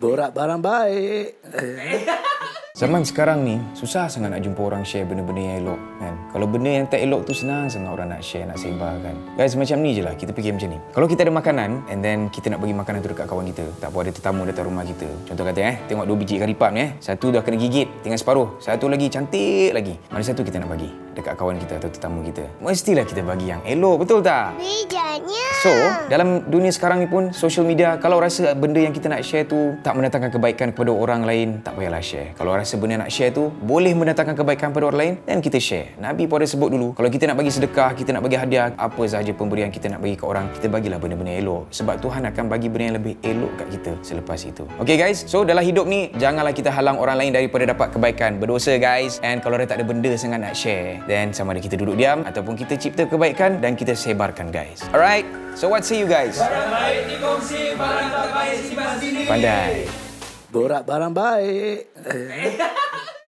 Borak barang baik. Zaman sekarang ni susah sangat nak jumpa orang share benda-benda yang elok kan. Kalau benda yang tak elok tu senang sangat orang nak share, nak sebar kan. Guys macam ni je lah kita fikir macam ni. Kalau kita ada makanan and then kita nak bagi makanan tu dekat kawan kita. Tak apa ada tetamu datang rumah kita. Contoh kata eh, tengok dua biji kari pap ni eh. Satu dah kena gigit, tinggal separuh. Satu lagi cantik lagi. Mana satu kita nak bagi dekat kawan kita atau tetamu kita. Mestilah kita bagi yang elok, betul tak? Bijanya. So, dalam dunia sekarang ni pun, social media, kalau rasa benda yang kita nak share tu tak mendatangkan kebaikan kepada orang lain, tak payahlah share. Kalau rasa benda nak share tu boleh mendatangkan kebaikan kepada orang lain, dan kita share. Nabi pun ada sebut dulu, kalau kita nak bagi sedekah, kita nak bagi hadiah, apa sahaja pemberian kita nak bagi ke orang, kita bagilah benda-benda elok. Sebab Tuhan akan bagi benda yang lebih elok kat kita selepas itu. Okay guys, so dalam hidup ni, janganlah kita halang orang lain daripada dapat kebaikan. Berdosa guys. And kalau dah tak ada benda sangat nak share, then sama ada kita duduk diam ataupun kita cipta kebaikan dan kita sebarkan guys. Alright, so what say you guys? Borak barang baik.